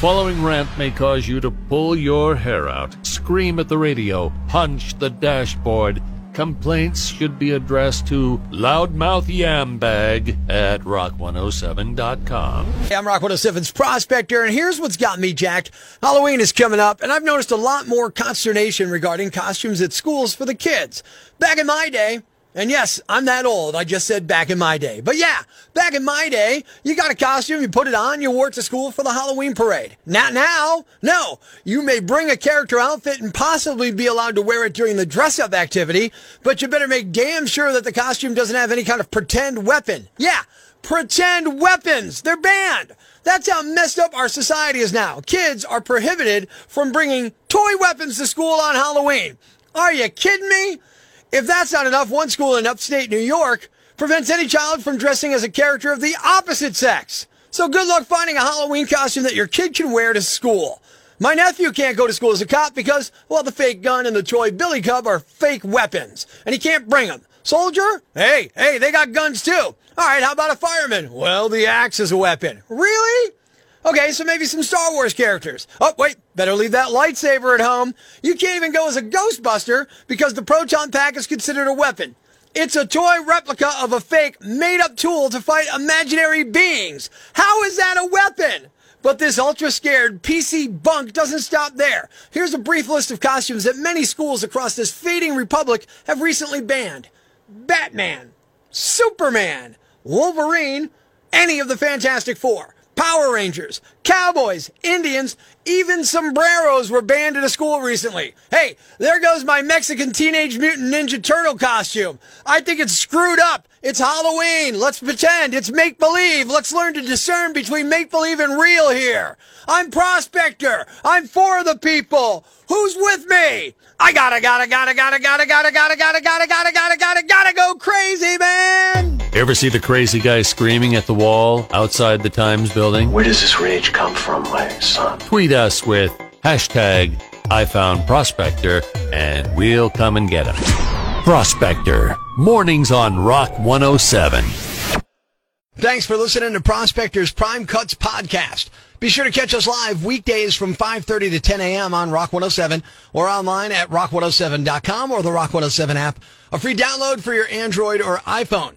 following rant may cause you to pull your hair out, scream at the radio, punch the dashboard. Complaints should be addressed to loudmouth yambag at rock107.com. Hey, I'm Rock 107's Prospector, and here's what's got me jacked. Halloween is coming up, and I've noticed a lot more consternation regarding costumes at schools for the kids. Back in my day, and yes, I'm that old. I just said back in my day. But yeah, back in my day, you got a costume, you put it on, you wore it to school for the Halloween parade. Not now. No. You may bring a character outfit and possibly be allowed to wear it during the dress up activity, but you better make damn sure that the costume doesn't have any kind of pretend weapon. Yeah. Pretend weapons. They're banned. That's how messed up our society is now. Kids are prohibited from bringing toy weapons to school on Halloween. Are you kidding me? If that's not enough, one school in upstate New York prevents any child from dressing as a character of the opposite sex. So good luck finding a Halloween costume that your kid can wear to school. My nephew can't go to school as a cop because, well, the fake gun and the toy billy cub are fake weapons, and he can't bring them. Soldier? Hey, hey, they got guns too. All right, how about a fireman? Well, the axe is a weapon. Really? Okay, so maybe some Star Wars characters. Oh, wait, better leave that lightsaber at home. You can't even go as a Ghostbuster because the proton pack is considered a weapon. It's a toy replica of a fake, made up tool to fight imaginary beings. How is that a weapon? But this ultra scared PC bunk doesn't stop there. Here's a brief list of costumes that many schools across this fading republic have recently banned Batman, Superman, Wolverine, any of the Fantastic Four. Power Rangers, Cowboys, Indians, even sombreros were banned at a school recently. Hey, there goes my Mexican Teenage Mutant Ninja Turtle costume. I think it's screwed up. It's Halloween. Let's pretend. It's make believe. Let's learn to discern between make believe and real here. I'm Prospector. I'm for the people. Who's with me? I gotta, gotta, gotta, gotta, gotta, gotta, gotta, gotta, gotta, man. Ever see the crazy guy screaming at the wall outside the Times building? Where does this rage come from, my son? Tweet us with hashtag I found Prospector and we'll come and get him. Prospector, mornings on Rock 107. Thanks for listening to Prospector's Prime Cuts podcast. Be sure to catch us live weekdays from 5.30 to 10 a.m. on Rock 107 or online at rock107.com or the Rock 107 app. A free download for your Android or iPhone.